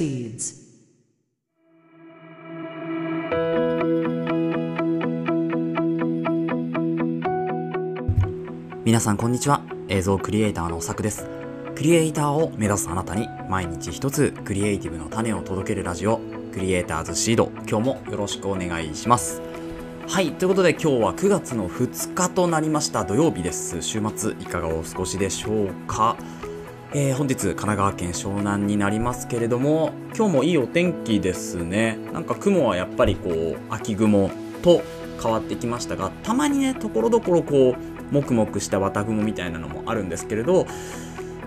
proceeds. 皆さんこんにちは映像クリエイターのさくです。クリエイターを目指すあなたに毎日一つクリエイティブの種を届けるラジオクリエイターズシード。今日もよろしくお願いします。はいということで今日は9月の2日となりました。土曜日です。週末いかがお過ごしでしょうか？えー、本日神奈川県湘南になりますけれども今日もいいお天気ですね。なんか雲はやっぱりこう秋雲と変わってきましたがたまにねところどころこうもくもくした綿雲みたいなのもあるんですけれど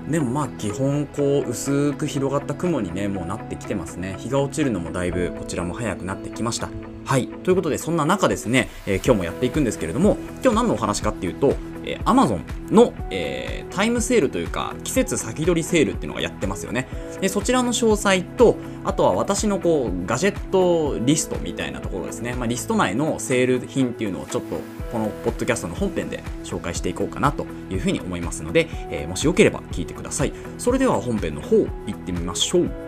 でもまあ基本こう薄く広がった雲にねもうなってきてますね。日が落ちるのもだいぶこちらも早くなってきました。はい。ということでそんな中ですね、えー、今日もやっていくんですけれども今日何のお話かっていうとえー、Amazon の、えー、タイムセールというか季節先取りセールっていうのがやってますよね。でそちらの詳細とあとは私のこうガジェットリストみたいなところですね、まあ、リスト内のセール品っていうのをちょっとこのポッドキャストの本編で紹介していこうかなというふうに思いますので、えー、もしよければ聞いてください。それでは本編の方行ってみましょう。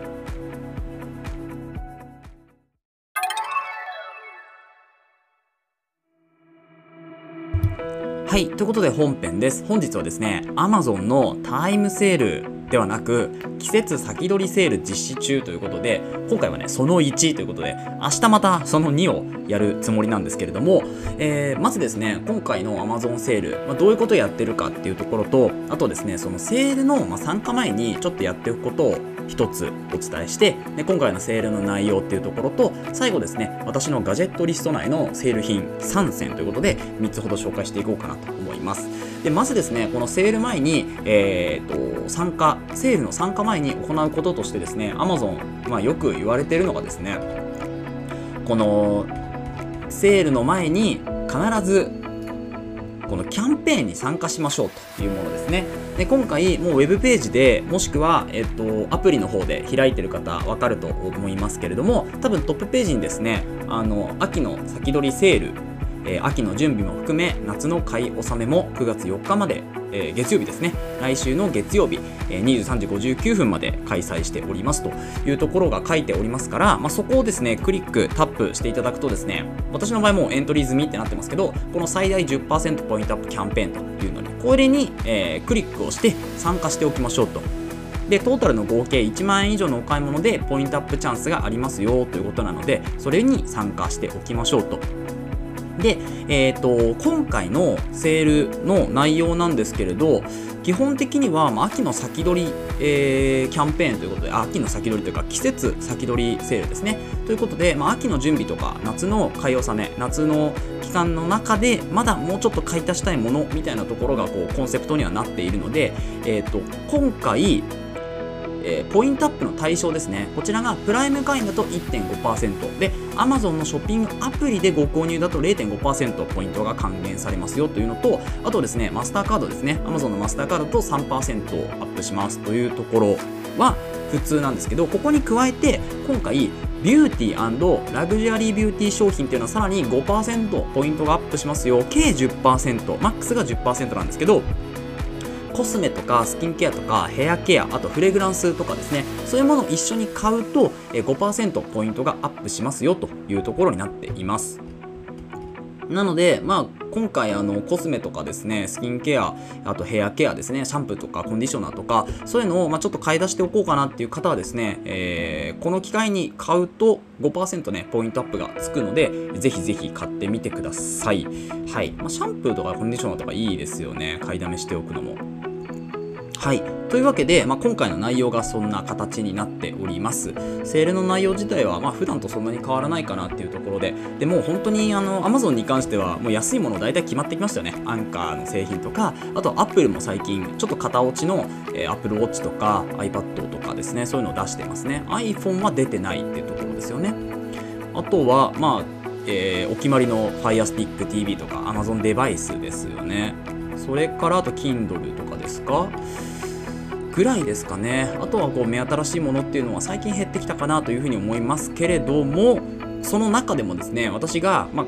はい、ということで本編です。本日はですね、Amazon のタイムセールではなく、季節先取りセール実施中ということで、今回はね、その1ということで、明日またその2をやるつもりなんですけれども、えー、まずですね、今回の Amazon セール、まあ、どういうことをやってるかっていうところと、あとですね、そのセールの、ま、参加前にちょっとやっておくことを一つお伝えしてで今回のセールの内容っていうところと最後ですね私のガジェットリスト内のセール品3選ということで3つほど紹介していこうかなと思います。でまずですねこのセール前に、えーと、参加セールの参加前に行うこととしてですね Amazon、ま、よく言われているのがですねこのセールの前に必ずこのキャンペーンに参加しましょうというものですね。で今回もうウェブページでもしくは、えっと、アプリの方で開いてる方わかると思いますけれども多分トップページにですねあの秋の先取りセールえー、秋の準備も含め夏の買い納めも9月4日までえー、月曜日ですね。来週の月曜日、えー、23時59分まで開催しておりますというところが書いておりますから、まあ、そこをですねクリックタップしていただくとですね私の場合もエントリー済みってなってますけどこの最大10%ポイントアップキャンペーンというのにこれに、えー、クリックをして参加しておきましょうと。でトータルの合計1万円以上のお買い物でポイントアップチャンスがありますよということなのでそれに参加しておきましょうと。で、えーと、今回のセールの内容なんですけれど基本的には、まあ、秋の先取り、えー、キャンペーンということで秋の先取りというか季節先取りセールですね。ということで、まあ、秋の準備とか夏の買い納め夏の期間の中でまだもうちょっと買い足したいものみたいなところがこうコンセプトにはなっているので、えーと今回えー、ポイントアップの対象ですね。こちらがプライム会員だと1.5%で Amazon のショッピングアプリでご購入だと0.5%ポイントが還元されますよというのとあとですねマスターカードですね。Amazon のマスターカードと3%アップしますというところは普通なんですけどここに加えて今回ビューティーラグジュアリービューティー商品っていうのはさらに5%ポイントがアップしますよ。計10%マックスが10%なんですけどコスメとかスキンケアとかヘアケアあとフレグランスとかですね。そういうものを一緒に買うと5%ポイントがアップしますよというところになっています。なので、まあ、今回あのコスメとかですねスキンケアあとヘアケアですねシャンプーとかコンディショナーとかそういうのを、まあ、ちょっと買い出しておこうかなっていう方はですね、えー、この機会に買うと5%ねポイントアップがつくのでぜひぜひ買ってみてください。はい、まあ、シャンプーとかコンディショナーとかいいですよね。買いだめしておくのも。はい。というわけで、まあ、今回の内容がそんな形になっております。セールの内容自体は、まあ、普段とそんなに変わらないかなっていうところで、でも本当にあの Amazon に関しては、もう安いもの大体決まってきましたよね。アンカーの製品とか、あと Apple も最近、ちょっと型落ちの、えー、Apple Watch とか iPad とかですね、そういうのを出してますね。iPhone は出てないっていうところですよね。あとは、まあ、えー、お決まりの Firestick TV とか Amazon デバイスですよね。それからあと Kindle とかですか？ぐらいですかね。あとはこう目新しいものっていうのは最近減ってきたかなというふうに思いますけれどもその中でもですね私が、まあ、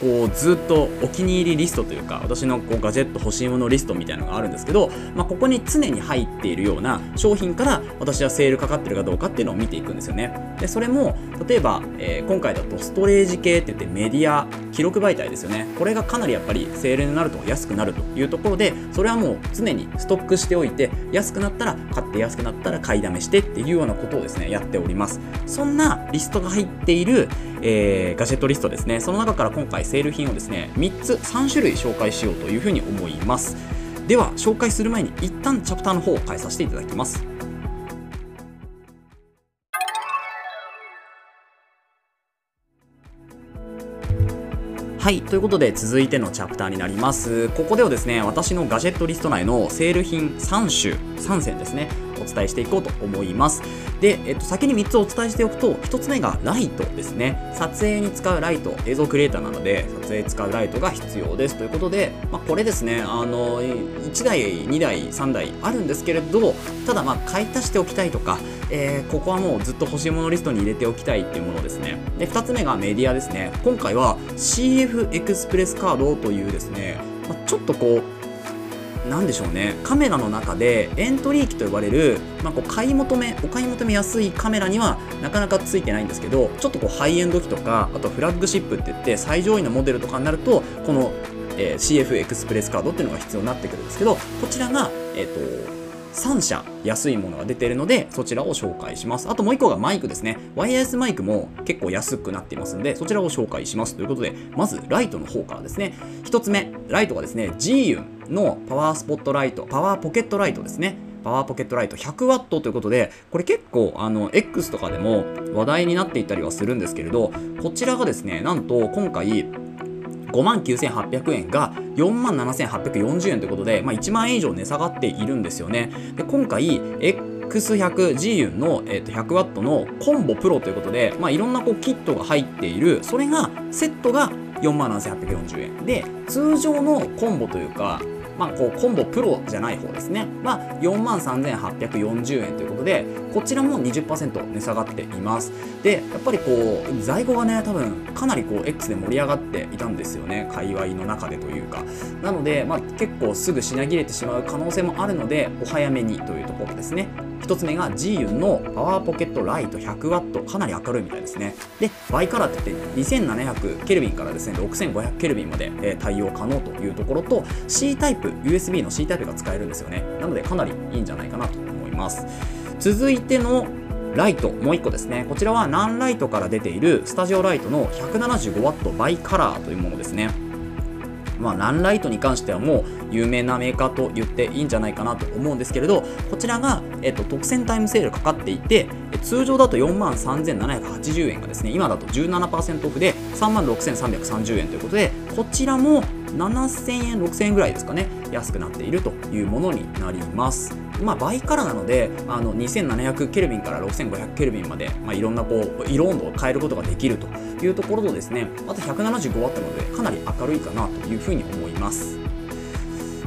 こうずっとお気に入りリストというか私のこうガジェット欲しいものリストみたいなのがあるんですけど、まあ、ここに常に入っているような商品から私はセールかかってるかどうかっていうのを見ていくんですよね。でそれも例えば、えー、今回だとストレージ系って言ってメディア記録媒体ですよね。これがかなりやっぱりセールになると安くなるというところでそれはもう常にストックしておいて安くなったら買って安くなったら買いだめしてっていうようなことをですねやっております。そんなリストが入っている、えー、ガジェットリストですね。その中から今回セール品をですね3つ3種類紹介しようというふうに思います。では紹介する前に一旦チャプターの方を変えさせていただきます。はい、ということで続いてのチャプターになります。ここではですね、私のガジェットリスト内のセール品3種、3選ですね、伝えしていこうと思います。で、えっと、先に3つお伝えしておくと、1つ目がライトですね。撮影に使うライト、映像クリエイターなので、撮影使うライトが必要ですということで、まあ、これですね、あの、1台、2台、3台あるんですけれど、ただ、まあ、買い足しておきたいとか、えー、ここはもうずっと欲しいものリストに入れておきたいっていうものですね。で、2つ目がメディアですね。今回は CF エクスプレスカードというですね、ま、ちょっとこう、何でしょうね。カメラの中でエントリー機と呼ばれる、まあ、こう買い求めお買い求めやすいカメラにはなかなかついてないんですけどちょっとこうハイエンド機とかあとフラッグシップって言って最上位のモデルとかになるとこの、えー、CF エクスプレスカードっていうのが必要になってくるんですけどこちらが、えっ、ー、と3社安いものが出ているのでそちらを紹介します。あともう1個がマイクですね。ワイヤレスマイクも結構安くなっていますのでそちらを紹介しますということでまずライトの方からですね。1つ目ライトがですね G ユンのパワースポットライトパワーポケットライトですね。パワーポケットライト 100W ということで、これ結構あの X とかでも話題になっていたりはするんですけれど、こちらがですね、なんと今回5万9800円が4万7840円ということで、まあ、1万円以上値下がっているんですよね。で今回 X100 ジーユンの、えー、と 100W のコンボプロということで、まあ、いろんなこうキットが入っているそれがセットが4万7840円で通常のコンボというかまあ、こうコンボプロじゃない方ですね。は4万3840円ということでこちらも20%値下がっています。でやっぱりこう在庫がね多分かなりこう X で盛り上がっていたんですよね。界隈の中でというか。なので、まあ、結構すぐ品切れてしまう可能性もあるのでお早めにというところですね。1つ目が G ユンのパワーポケットライト 100W かなり明るいみたいですね。でバイカラーって言って2700ケルビンからですね6500ケルビンまで、え対応可能というところと C タイプ USB の C タイプが使えるんですよね。なのでかなりいいんじゃないかなと思います。続いてのライトもう1個ですね。こちらはナンライトから出ているスタジオライトの 175W バイカラーというものですね。まあ、ナンライトに関してはもう有名なメーカーと言っていいんじゃないかなと思うんですけれどこちらが、えっと、特選タイムセールかかっていて通常だと4万3780円がですね今だと17%オフで3万6330円ということでこちらも7000円6000円ぐらいですかね。安くなっているというものになります。まあ、倍からなのであの2700ケルビンから6500ケルビンまで、まあ、いろんなこう色温度を変えることができるというところとですね。あと 175W なのでかなり明るいかなというふうに思います。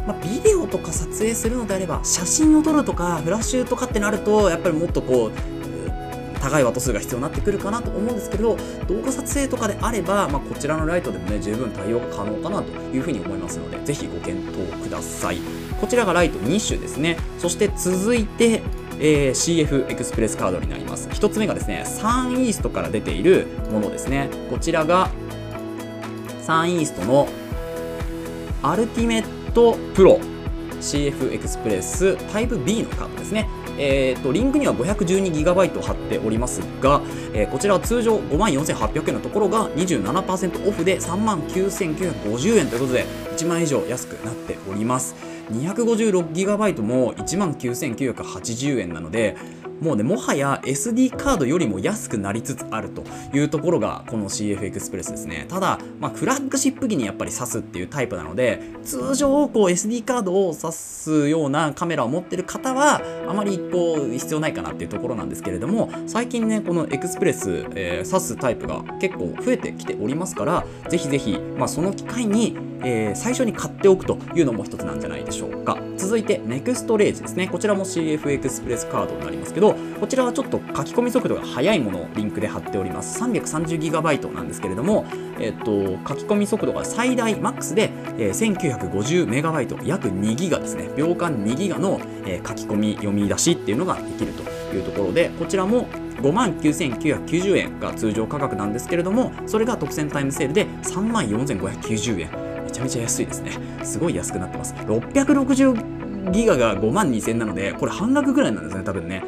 まあ、ビデオとか撮影するのであれば写真を撮るとかフラッシュとかってなるとやっぱりもっとこう高いワット数が必要になってくるかなと思うんですけど動画撮影とかであれば、まあ、こちらのライトでもね十分対応可能かなというふうに思いますのでぜひご検討ください。こちらがライト2種ですね。そして続いてえー、CF エクスプレスカードになります。1つ目がですね SUNEAST から出ているものですね。こちらがサンイーストのアルティメットプロ CF エクスプレスタイプ B のカードですね。えーと、リンクには 512GB 貼っておりますが、えー、こちらは通常54,800円のところが27%オフで39,950円ということで1万円以上安くなっております。256GB も19,980円なのでもうねもはや SD カードよりも安くなりつつあるというところがこの CF エクスプレスですね。ただ、まあ、フラッグシップ機にやっぱり挿すっていうタイプなので通常こう SD カードを挿すようなカメラを持ってる方はあまりこう必要ないかなっていうところなんですけれども最近ねこのエクスプレス、えー、挿すタイプが結構増えてきておりますからぜひぜひ、まあ、その機会にえー、最初に買っておくというのも一つなんじゃないでしょうか。続いてネクストレージですね。こちらも CF エクスプレスカードになりますけどこちらはちょっと書き込み速度が速いものをリンクで貼っております。330GB なんですけれども、えっと、書き込み速度が最大マックスで、えー、1950MB 約2ギガですね。秒間2ギガの、えー、書き込み読み出しっていうのができるというところでこちらも5万9990円が通常価格なんですけれどもそれが特選タイムセールで3万4590円。ちゃめちゃ安いですね。すごい安くなってます。660ギガが5万2000なのでこれ半額ぐらいなんですね多分ね。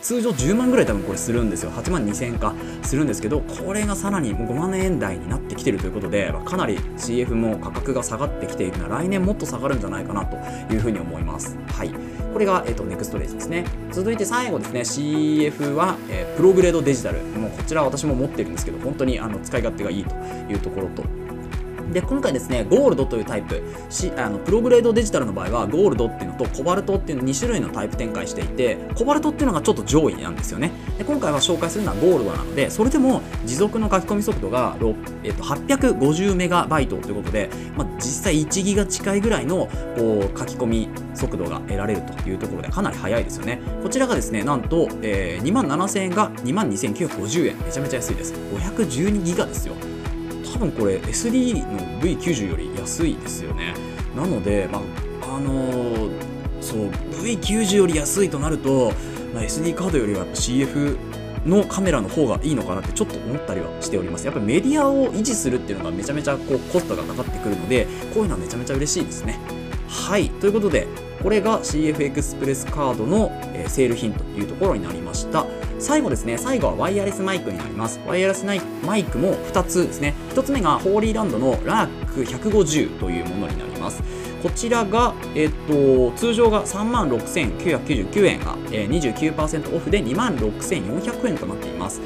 通常10万ぐらい多分これするんですよ。8万2000か。するんですけどこれがさらに5万円台になってきてるということでかなり CF も価格が下がってきているのは来年もっと下がるんじゃないかなというふうに思います。はい。これが、えーと、ネクストレージですね。続いて最後ですね。CF は、えー、プログレードデジタル。もうこちら私も持ってるんですけど本当にあの使い勝手がいいというところとで今回ですねゴールドというタイプ。しあのプログレードデジタルの場合はゴールドっていうのとコバルトっていうの2種類のタイプ展開していてコバルトっていうのがちょっと上位なんですよね。で今回は紹介するのはゴールドなのでそれでも持続の書き込み速度が、えっと、850メガバイトということで、まあ、実際1ギガ近いぐらいのこう書き込み速度が得られるというところでかなり速いですよね。こちらがですねなんと、えー、2万7000円が2万2950円。めちゃめちゃ安いです。512ギガですよ。多分これ SD の V90 より安いですよね。なので、まあ、あのー、そう V90 より安いとなると、まあ、SD カードよりはやっぱ CF のカメラの方がいいのかなってちょっと思ったりはしております。やっぱりメディアを維持するっていうのがめちゃめちゃこうコストがかかってくるのでこういうのはめちゃめちゃ嬉しいですね。はい。ということでこれが CF エクスプレスカードの、えー、セール品というところになりました。最後ですね最後はワイヤレスマイクになります。ワイヤレスマイクも2つですね。1つ目がホーリーランドのラーク150というものになります。こちらが、えっと、通常が3万6999円が、えー、29%オフで2万6400円となっています。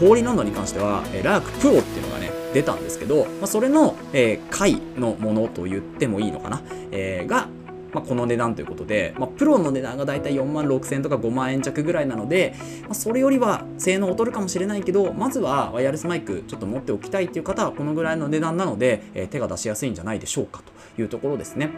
ホーリーランドに関しては、えー、ラークプロっていうのがね出たんですけど、まあ、それの、えー、回のものと言ってもいいのかな、えー、がまあ、この値段ということで、まあ、プロの値段がだいたい4万6000とか5万円弱ぐらいなので、まあ、それよりは性能劣るかもしれないけどまずはワイヤレスマイクちょっと持っておきたいっていう方はこのぐらいの値段なので、えー、手が出しやすいんじゃないでしょうかというところですね。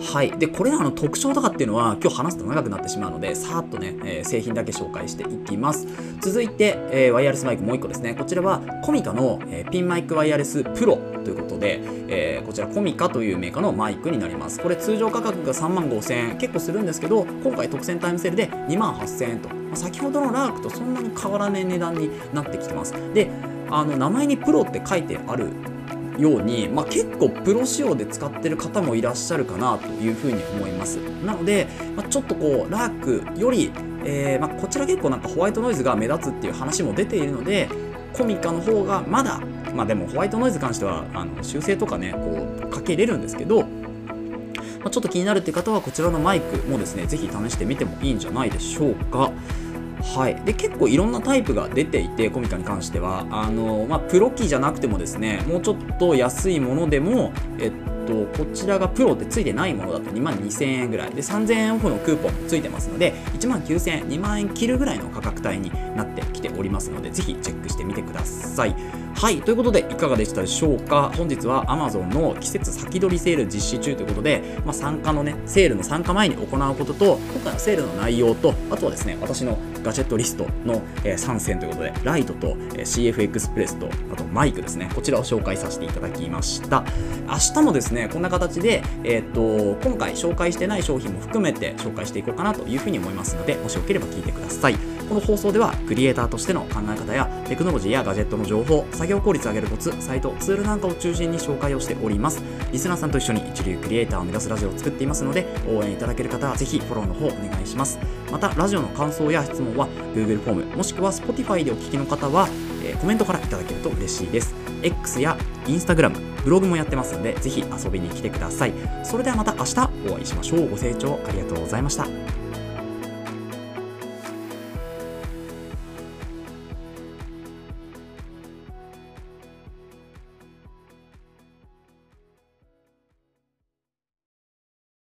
はい。で、これらの特徴とかっていうのは今日話すと長くなってしまうので、さーっとね、えー、製品だけ紹介していきます。続いて、えー、ワイヤレスマイクもう1個ですね。こちらは COMICA の、えー、ピンマイクワイヤレスプロということで、えこちらコミカというメーカーのマイクになります。これ通常価格が3万5000円結構するんですけど、今回特選タイムセールで2万8000円と、まあ、先ほどのラークとそんなに変わらない値段になってきてます。で、あの名前にプロって書いてあるように、まあ、結構プロ仕様で使ってる方もいらっしゃるかなというふうに思いますなので、まあ、ちょっとこうラークより、えー、まあ、こちら結構なんかホワイトノイズが目立つっていう話も出ているのでコミカの方がまだまあでもホワイトノイズに関してはあの修正とかねこうかけれるんですけどまあ、ちょっと気になるって方はこちらのマイクもですねぜひ試してみてもいいんじゃないでしょうか。はい、で結構いろんなタイプが出ていてコミカに関しては。あの、まあ、プロ機じゃなくてもですねもうちょっと安いものでも、えっと、こちらがプロってついてないものだと2万2000円ぐらい。で3000円オフのクーポンもついてますので1万9000円2万円切るぐらいの価格帯になってきておりますのでぜひチェックしてみてください。はいということでいかがでしたでしょうか？本日は Amazon の季節先取りセール実施中ということで、まあ、参加のねセールの参加前に行うことと今回のセールの内容とあとはですね私のガジェットリストの、え3選ということでライトと、え CF エクスプレスとあとマイクですねこちらを紹介させていただきました。明日もですねこんな形で、えー、っと今回紹介してない商品も含めて紹介していこうかなというふうに思いますのでもしよければ聞いてください。この放送ではクリエイターとしての考え方やテクノロジーやガジェットの情報作業効率を上げるコツサイトツールなんかを中心に紹介をしております。リスナーさんと一緒に一流クリエイターを目指すラジオを作っていますので応援いただける方はぜひフォローの方お願いします。またラジオの感想や質問は Google フォームもしくは Spotify でお聞きの方は、えー、コメントからいただけると嬉しいです。X や Instagram ブログもやってますのでぜひ遊びに来てください。それではまた明日お会いしましょう。ご清聴ありがとうございました。